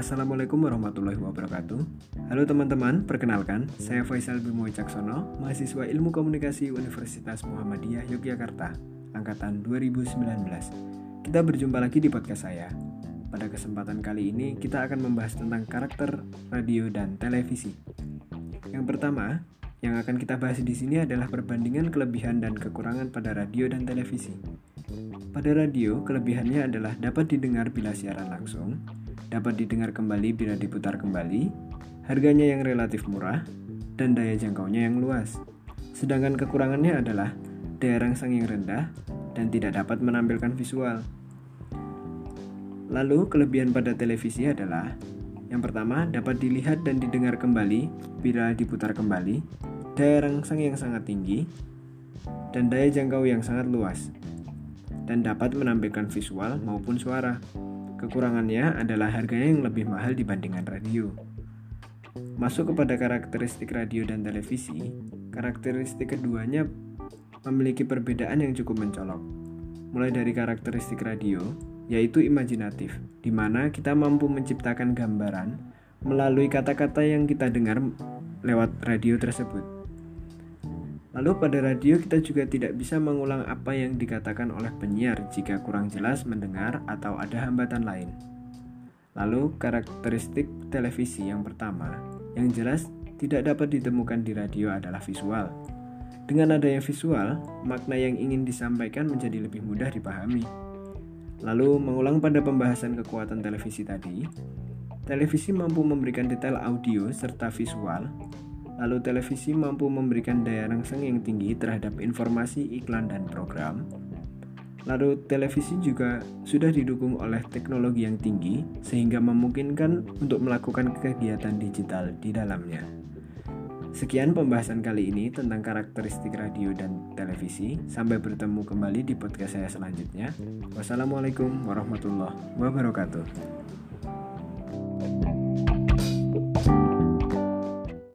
Assalamualaikum warahmatullahi wabarakatuh. Halo teman-teman, perkenalkan Saya Faisal Bimo Wicaksono Mahasiswa Ilmu Komunikasi Universitas Muhammadiyah Yogyakarta Angkatan 2019 Kita berjumpa lagi di podcast saya. Pada kesempatan kali ini kita akan membahas tentang karakter radio dan televisi. Yang pertama, yang akan kita bahas di sini adalah perbandingan kelebihan dan kekurangan pada radio dan televisi. Pada radio, kelebihannya adalah dapat didengar bila siaran langsung, dapat didengar kembali bila diputar kembali, harganya yang relatif murah, dan daya jangkaunya yang luas. Sedangkan kekurangannya adalah daya rangsang yang rendah dan tidak dapat menampilkan visual. Lalu, kelebihan pada televisi adalah yang pertama, dapat dilihat dan didengar kembali bila diputar kembali, daya rangsang yang sangat tinggi, dan daya jangkau yang sangat luas dan dapat menampilkan visual maupun suara. Kekurangannya adalah harganya yang lebih mahal dibandingkan radio. Masuk kepada karakteristik radio dan televisi, karakteristik keduanya memiliki perbedaan yang cukup mencolok. Mulai dari karakteristik radio, yaitu imajinatif, di mana kita mampu menciptakan gambaran melalui kata-kata yang kita dengar lewat radio tersebut. Lalu pada radio kita juga tidak bisa mengulang apa yang dikatakan oleh penyiar jika kurang jelas mendengar atau ada hambatan lain. Lalu karakteristik televisi yang pertama, yang jelas tidak dapat ditemukan di radio adalah visual. Dengan adanya visual, makna yang ingin disampaikan menjadi lebih mudah dipahami. Lalu mengulang pada pembahasan kekuatan televisi tadi, televisi mampu memberikan detail audio serta visual Lalu televisi mampu memberikan daya rangsang yang tinggi terhadap informasi iklan dan program. Lalu televisi juga sudah didukung oleh teknologi yang tinggi sehingga memungkinkan untuk melakukan kegiatan digital di dalamnya. Sekian pembahasan kali ini tentang karakteristik radio dan televisi. Sampai bertemu kembali di podcast saya selanjutnya. Wassalamualaikum warahmatullahi wabarakatuh.